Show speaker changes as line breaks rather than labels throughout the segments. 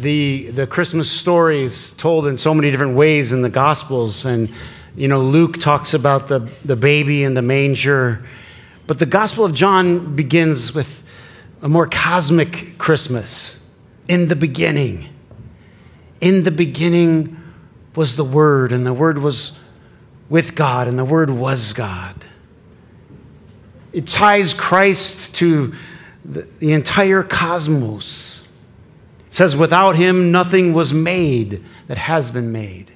the, the Christmas stories told in so many different ways in the Gospels. And, you know, Luke talks about the, the baby in the manger. But the Gospel of John begins with a more cosmic Christmas. In the beginning. In the beginning was the Word, and the Word was with God, and the Word was God. It ties Christ to the, the entire cosmos. Says, without him, nothing was made that has been made.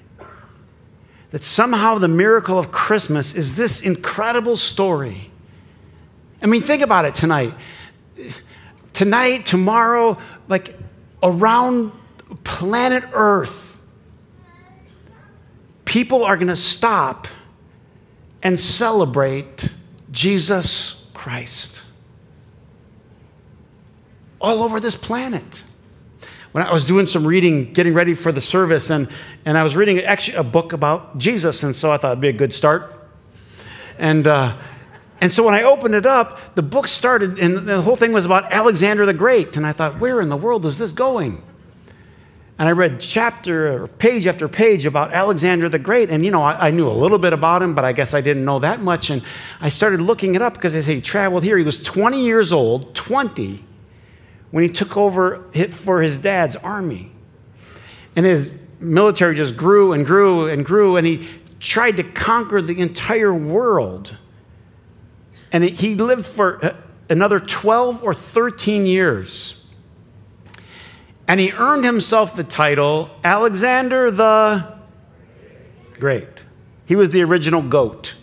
That somehow the miracle of Christmas is this incredible story. I mean, think about it tonight. Tonight, tomorrow, like around planet Earth, people are going to stop and celebrate Jesus Christ all over this planet. When I was doing some reading, getting ready for the service, and, and I was reading actually a book about Jesus, and so I thought it'd be a good start. And, uh, and so when I opened it up, the book started, and the whole thing was about Alexander the Great. And I thought, where in the world is this going? And I read chapter or page after page about Alexander the Great. And, you know, I, I, knew a little bit about him, but I guess I didn't know that much. And I started looking it up because they say he traveled here. He was 20 years old, 20, when he took over for his dad's army. And his military just grew and grew and grew. And he tried to conquer the entire world. And he lived for uh, another 12 or 13 years and he earned himself the title Alexander the Great. He was the original goat.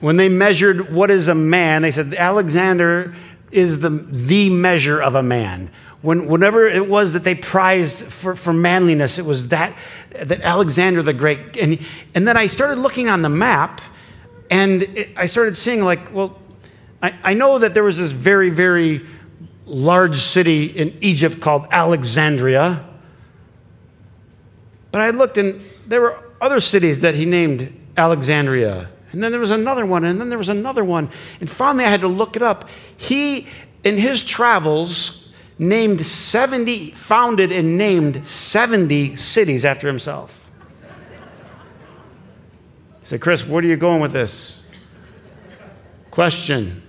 When they measured what is a man, they said Alexander is the, the measure of a man. When, whenever it was that they prized for, for manliness, it was that, that Alexander the Great. And, and then I started looking on the map, and it, I started seeing, like, well, I, I know that there was this very, very large city in Egypt called Alexandria. But I looked and there were other cities that he named Alexandria. And then there was another one, and then there was another one. And finally, I had to look it up. He, in his travels, named 70, founded and named 70 cities after himself. He said, Chris, where are you going with this? Question.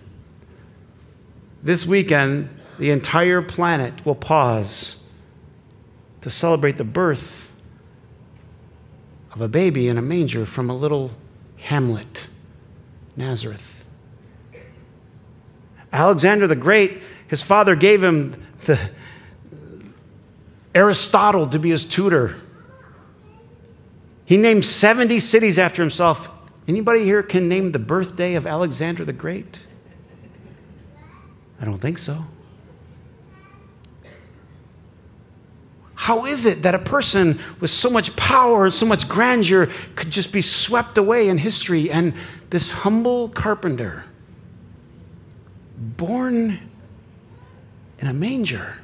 This weekend, the entire planet will pause to celebrate the birth of a baby in a manger from a little hamlet, Nazareth. Alexander the Great, his father gave him the Aristotle to be his tutor. He named 70 cities after himself. Anybody here can name the birthday of Alexander the Great? I don't think so. How is it that a person with so much power and so much grandeur could just be swept away in history? And this humble carpenter, born in a manger,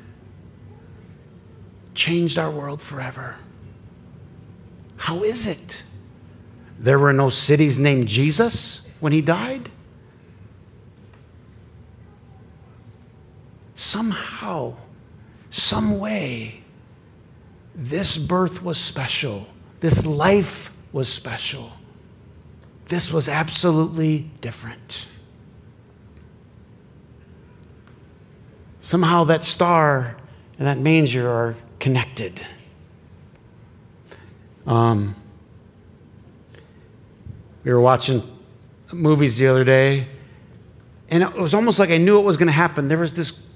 changed our world forever. How is it? There were no cities named Jesus when he died? Somehow, some way, this birth was special. This life was special. This was absolutely different. Somehow that star and that manger are connected. Um, we were watching movies the other day, and it was almost like I knew it was going to happen. There was this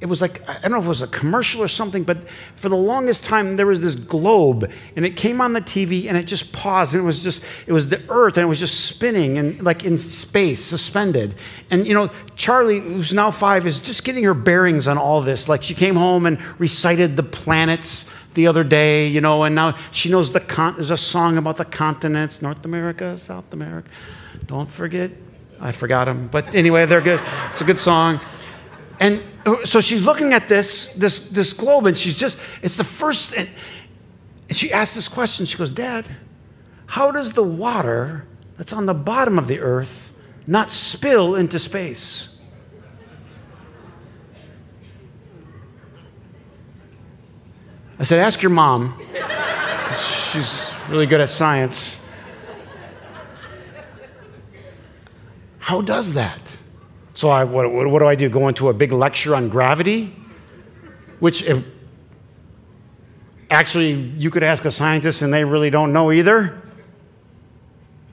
it was like, I don't know if it was a commercial or something, but for the longest time, there was this globe, and it came on the TV, and it just paused, and it was just, it was the earth, and it was just spinning, and like in space, suspended. And, you know, Charlie, who's now five, is just getting her bearings on all this. Like, she came home and recited the planets the other day, you know, and now she knows the con- there's a song about the continents North America, South America. Don't forget. I forgot them. But anyway, they're good. It's a good song. And uh, so she's looking at this, this, this globe, and she's just, it's the first, and she asks this question. She goes, Dad, how does the water that's on the bottom of the earth not spill into space? I said, Ask your mom. She's really good at science. How does that? So, I, what, what, do I do? Go into a big lecture on gravity? Which, if, actually, you could ask a scientist and they really don't know either.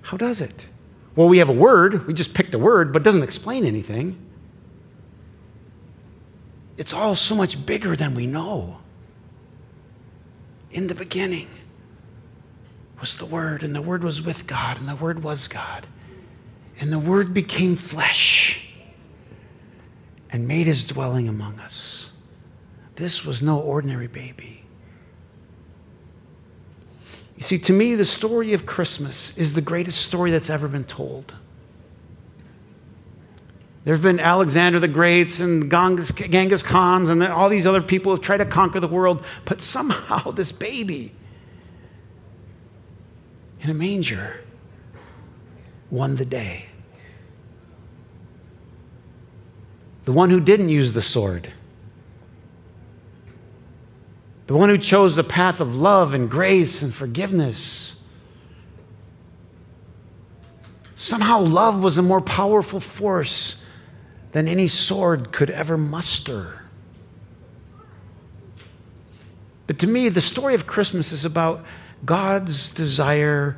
How does it? Well, we have a word, we just picked a word, but it doesn't explain anything. It's all so much bigger than we know. In the beginning was the Word, and the Word was with God, and the Word was God. And the Word became flesh and made his dwelling among us. This was no ordinary baby. You see, to me, the story of Christmas is the greatest story that's ever been told. There have been Alexander the Greats and Genghis, Khans and all these other people who tried to conquer the world, but somehow this baby in a manger won the day. The one who didn't use the sword, the one who chose the path of love and grace and forgiveness. Somehow, love was a more powerful force than any sword could ever muster. But to me, the story of Christmas is about God's desire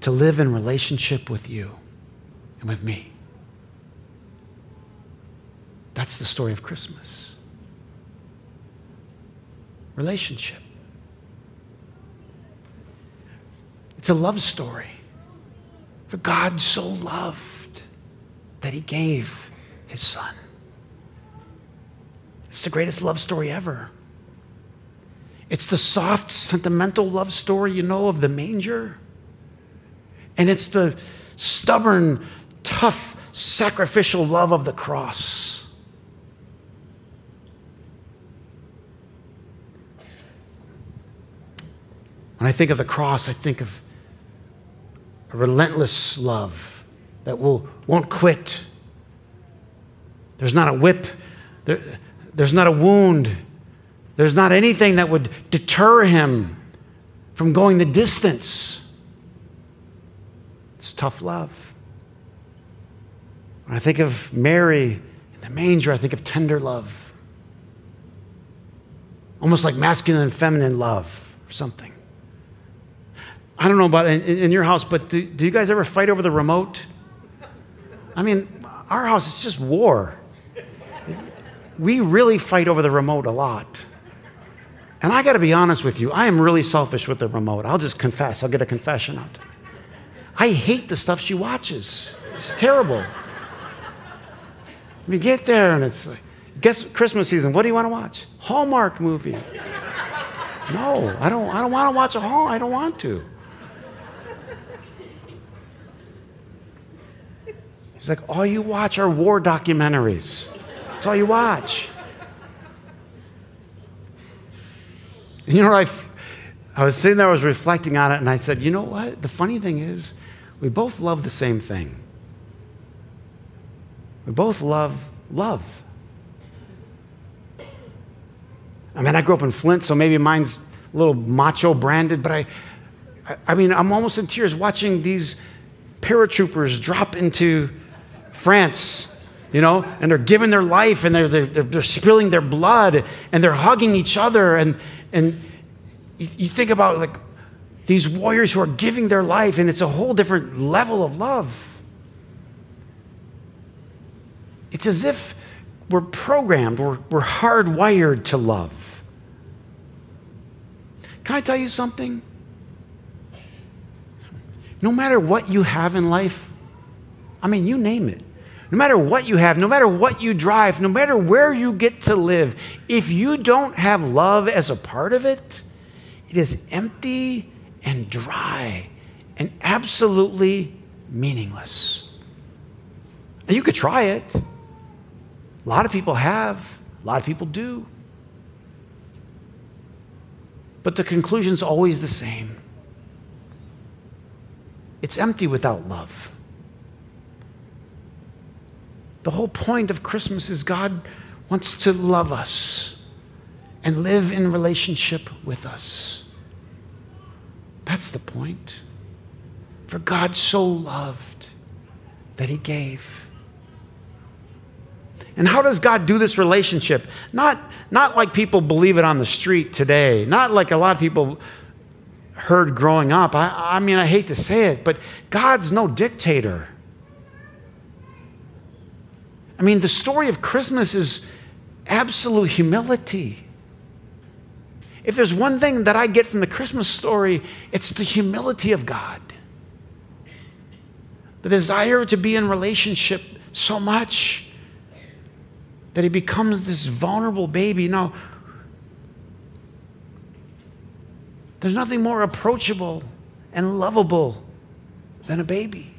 to live in relationship with you and with me. That's the story of Christmas. Relationship. It's a love story. For God so loved that he gave his son. It's the greatest love story ever. It's the soft, sentimental love story you know of the manger. And it's the stubborn, tough, sacrificial love of the cross. When I think of the cross, I think of a relentless love that will, won't quit. There's not a whip, there, there's not a wound, there's not anything that would deter him from going the distance. It's tough love. When I think of Mary in the manger, I think of tender love. Almost like masculine and feminine love or something. I don't know about in, in your house, but do, do you guys ever fight over the remote? I mean, our house is just war. We really fight over the remote a lot. And I got to be honest with you, I am really selfish with the remote. I'll just confess, I'll get a confession out. I hate the stuff she watches. It's terrible. We get there and it's like, guess Christmas season, what do you want to watch? Hallmark movie. No, I don't, I don't want to watch a Hall, I don't want to. He's like, all you watch are war documentaries. That's all you watch. You know? I, I was sitting there, I was reflecting on it, and I said, you know what? The funny thing is, we both love the same thing. We both love love. I mean, I grew up in Flint, so maybe mine's a little macho branded, but I, I mean, I'm almost in tears watching these paratroopers drop into France, you know, and they're giving their life and they're, they're, they're spilling their blood and they're hugging each other. And, and you, you think about like these warriors who are giving their life, and it's a whole different level of love. It's as if we're programmed, we're, we're hardwired to love. Can I tell you something? No matter what you have in life, I mean, you name it. No matter what you have, no matter what you drive, no matter where you get to live, if you don't have love as a part of it, it is empty and dry and absolutely meaningless. And you could try it. A lot of people have, a lot of people do. But the conclusion's always the same it's empty without love. The whole point of Christmas is God wants to love us. and live in relationship with us. That's the point. For God so loved that he gave. And how does God do this relationship? Not, not like people believe it on the street today, not like a lot of people heard growing up. I, I mean, I hate to say it, but God's no dictator. I mean, the story of Christmas is absolute humility. If there's one thing that I get from the Christmas story, it's the humility of God. The desire to be in relationship so much that he becomes this vulnerable baby. Now, there's nothing more approachable and lovable than a baby.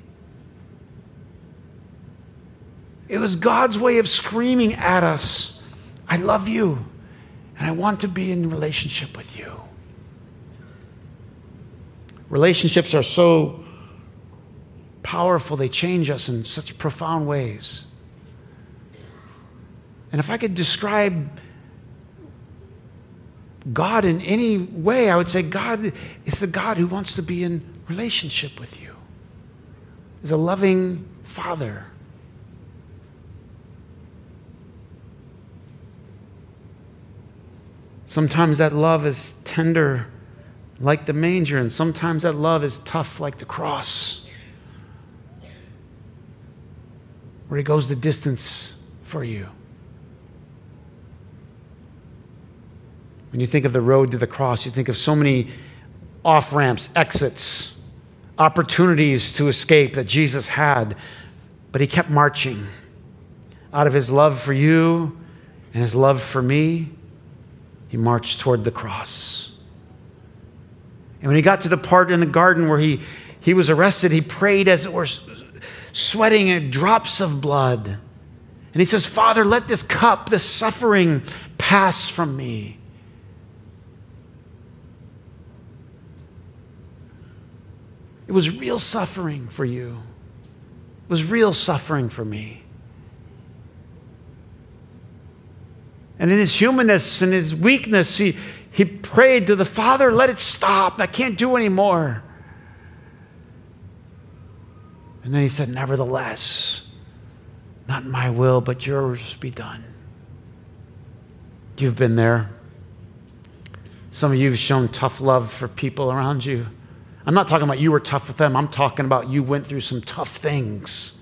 It was God's way of screaming at us, I love you, and I want to be in relationship with you. Relationships are so powerful, they change us in such profound ways. And if I could describe God in any way, I would say God is the God who wants to be in relationship with you. Is a loving father. Sometimes that love is tender like the manger, and sometimes that love is tough like the cross, where he goes the distance for you. When you think of the road to the cross, you think of so many off ramps, exits, opportunities to escape that Jesus had, but he kept marching. Out of his love for you and his love for me, he marched toward the cross. And when he got to the part in the garden where he, he was arrested, he prayed as it were sweating drops of blood. And he says, Father, let this cup, this suffering, pass from me. It was real suffering for you. It was real suffering for me. And in his humanness and his weakness, he, he prayed to the Father, let it stop. I can't do anymore. And then he said, Nevertheless, not my will, but yours be done. You've been there. Some of you have shown tough love for people around you. I'm not talking about you were tough with them. I'm talking about you went through some tough things.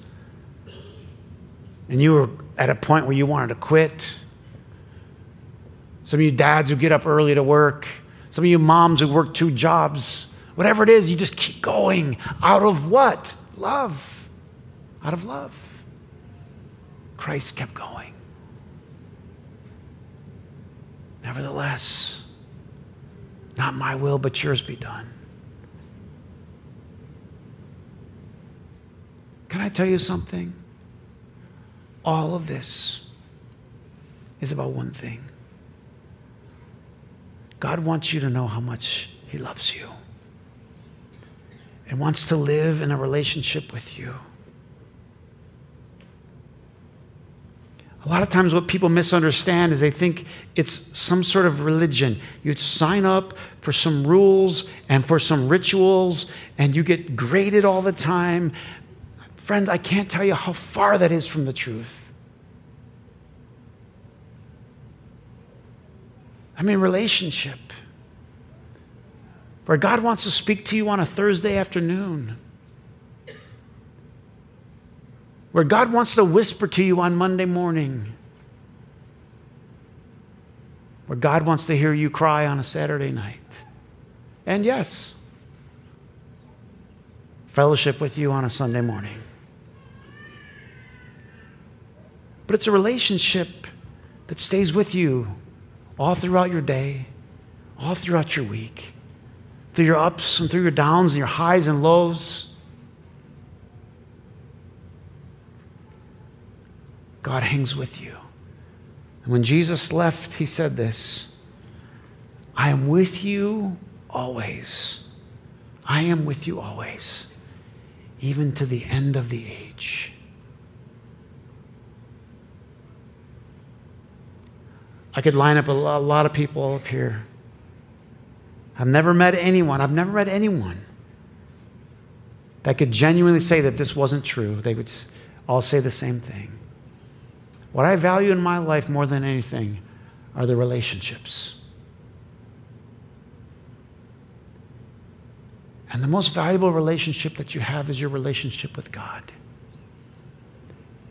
And you were at a point where you wanted to quit. Some of you dads who get up early to work. Some of you moms who work two jobs. Whatever it is, you just keep going. Out of what? Love. Out of love. Christ kept going. Nevertheless, not my will, but yours be done. Can I tell you something? All of this is about one thing God wants you to know how much He loves you and wants to live in a relationship with you. A lot of times, what people misunderstand is they think it's some sort of religion. You'd sign up for some rules and for some rituals, and you get graded all the time. Friends, I can't tell you how far that is from the truth. I mean, relationship. Where God wants to speak to you on a Thursday afternoon. Where God wants to whisper to you on Monday morning. Where God wants to hear you cry on a Saturday night. And yes, fellowship with you on a Sunday morning. but it's a relationship that stays with you all throughout your day, all throughout your week, through your ups and through your downs and your highs and lows. God hangs with you. And when Jesus left, he said this I am with you always. I am with you always, even to the end of the age. I could line up a lot of people up here. I've never met anyone, I've never met anyone that could genuinely say that this wasn't true. They would all say the same thing. What I value in my life more than anything are the relationships. And the most valuable relationship that you have is your relationship with God.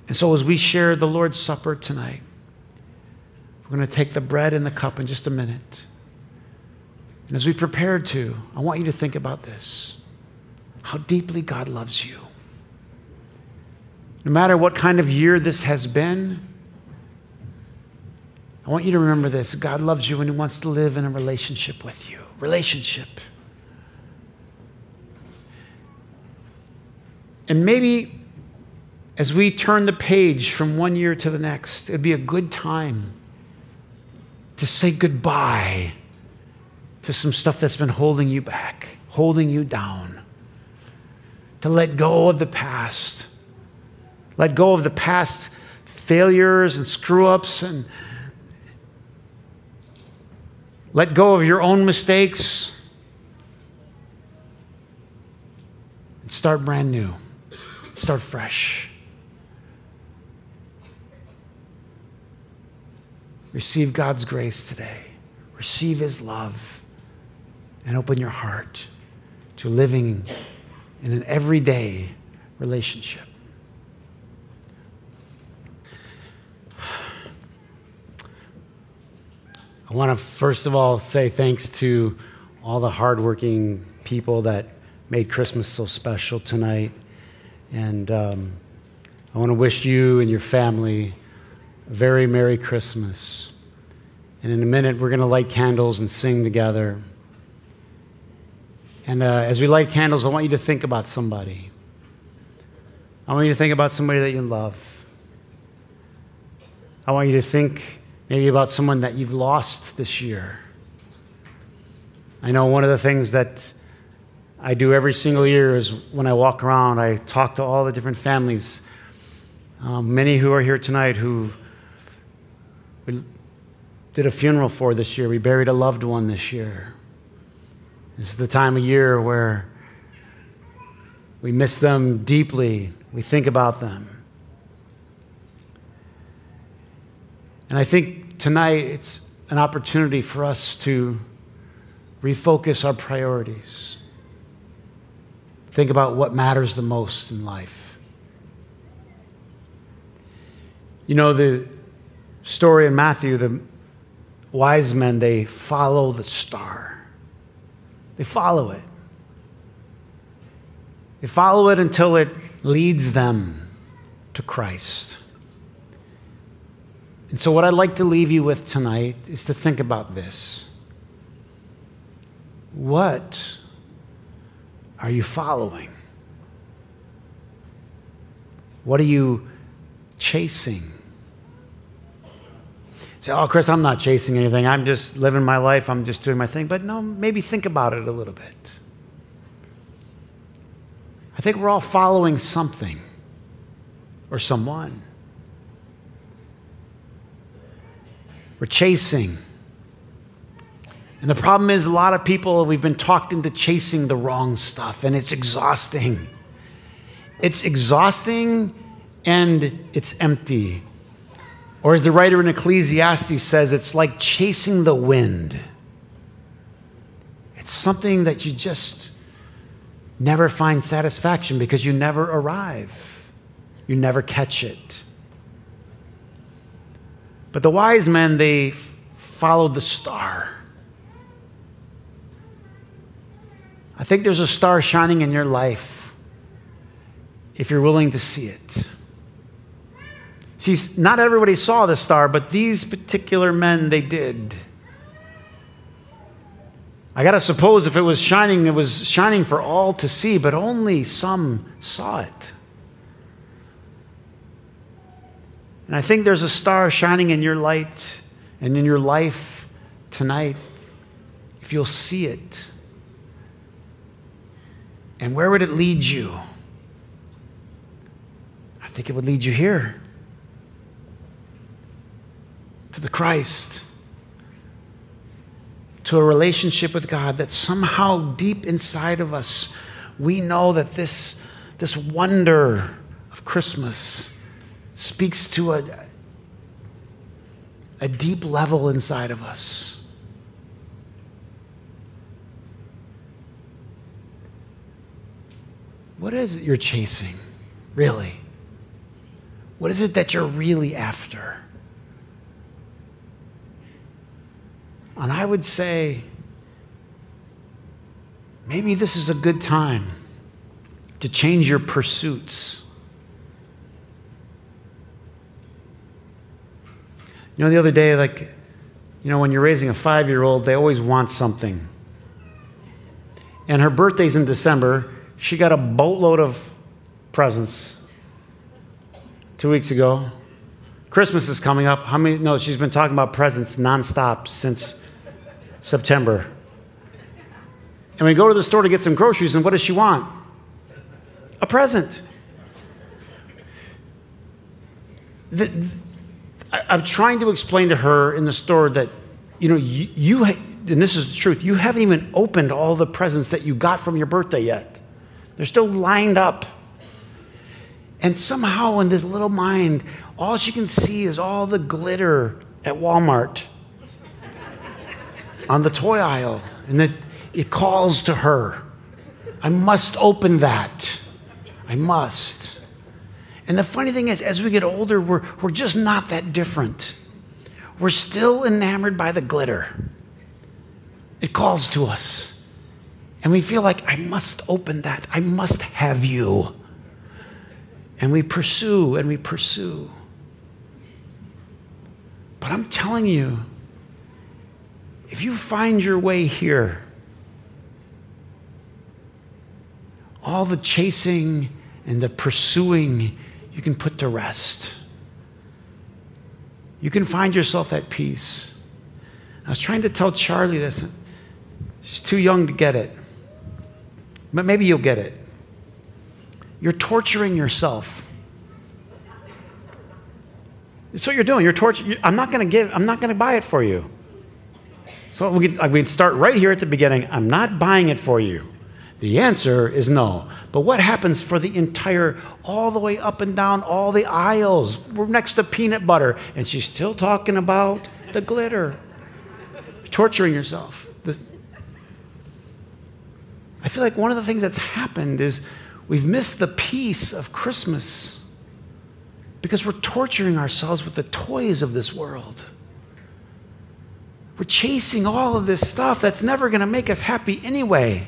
And so, as we share the Lord's Supper tonight, we're going to take the bread and the cup in just a minute. And as we prepare to, I want you to think about this how deeply God loves you. No matter what kind of year this has been, I want you to remember this God loves you and He wants to live in a relationship with you. Relationship. And maybe as we turn the page from one year to the next, it'd be a good time to say goodbye to some stuff that's been holding you back, holding you down, to let go of the past, let go of the past failures and screw ups, and let go of your own mistakes and start brand new, start fresh. Receive God's grace today. Receive His love and open your heart to living in an everyday relationship. I want to first of all say thanks to all the hardworking people that made Christmas so special tonight. And um, I want to wish you and your family very Merry Christmas. And in a minute, we're going to light candles and sing together. And uh, as we light candles, I want you to think about somebody. I want you to think about somebody that you love. I want you to think maybe about someone that you've lost this year. I know one of the things that I do every single year is when I walk around, I talk to all the different families. Um, many who are here tonight who we did a funeral for this year. We buried a loved one this year. This is the time of year where we miss them deeply, we think about them. And I think tonight it's an opportunity for us to refocus our priorities. Think about what matters the most in life. You know, the story in Matthew, the wise men, they follow the star. They follow it. They follow it until it leads them to Christ. And so, what I'd like to leave you with tonight is to think about this. What are you following? What are you chasing? Say, oh, Chris, I'm not chasing anything. I'm just living my life. I'm just doing my thing. But no, maybe think about it a little bit. I think we're all following something or someone. We're chasing. And the problem is, a lot of people, we've been talked into chasing the wrong stuff, and it's exhausting. It's exhausting and it's empty. Or as the writer in Ecclesiastes says, it's like chasing the wind. It's something that you just never find satisfaction because you never arrive, you never catch it. But the wise men, they followed the star. I think there's a star shining in your life if you're willing to see it. See, not everybody saw the star, but these particular men, they did. I got to suppose if it was shining, it was shining for all to see, but only some saw it. And I think there's a star shining in your light and in your life tonight if you'll see it. And where would it lead you? I think it would lead you here to the Christ, to a relationship with God that somehow deep inside of us, we know that this, this wonder of Christmas speaks to a, a deep level inside of us. What is it you're chasing, really? What is it that you're really after? And I would say, maybe this is a good time to change your pursuits. You know, the other day, like, you know, when you're raising a five year old, they always want something. And her birthday's in December. She got a boatload of presents two weeks ago. Christmas is coming up. How many? No, she's been talking about presents nonstop since September. And we go to the store to get some groceries, and what does she want? A present. The, I, I'm trying to explain to her in the store that, you know, you, you and this is the truth, you haven't even opened all the presents that you got from your birthday yet. They're still lined up. And somehow in this little mind, all she can see is all the glitter at Walmart on the toy aisle. And it, it calls to her. I must open that. I must. And the funny thing is, as we get older, we're, we're just not that different. We're still enamored by the glitter. It calls to us. And we feel like, I must open that. I must have you. And we pursue and we pursue. But I'm telling you, if you find your way here, all the chasing and the pursuing you can put to rest. You can find yourself at peace. I was trying to tell Charlie this. She's too young to get it. But maybe you'll get it. You're torturing yourself. It's what you're doing. You're torturing. I'm not going to give, I'm not going to buy it for you. So we can, we can start right here at the beginning. I'm not buying it for you. The answer is no. But what happens for the entire, all the way up and down all the aisles? We're next to peanut butter, and she's still talking about the glitter. torturing yourself. I feel like one of the things that's happened is we've missed the peace of Christmas because we're torturing ourselves with the toys of this world. We're chasing all of this stuff that's never going to make us happy anyway.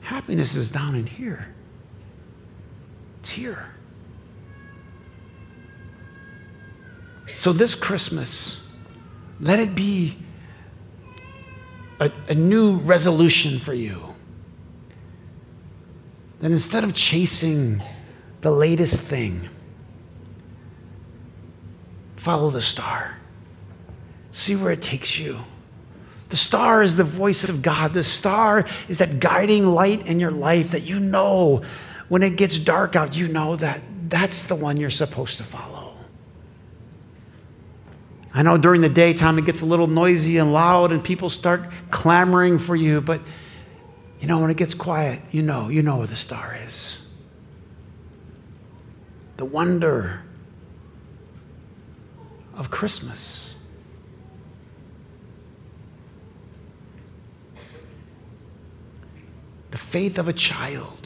Happiness is down in here. It's here. So, this Christmas, let it be a, a new resolution for you. That instead of chasing the latest thing, follow the star. See where it takes you. The star is the voice of God. The star is that guiding light in your life that you know when it gets dark out, you know that that's the one you're supposed to follow. I know during the daytime it gets a little noisy and loud and people start clamoring for you, but you know, when it gets quiet, you know, you know where the star is. The wonder of Christmas. the faith of a child.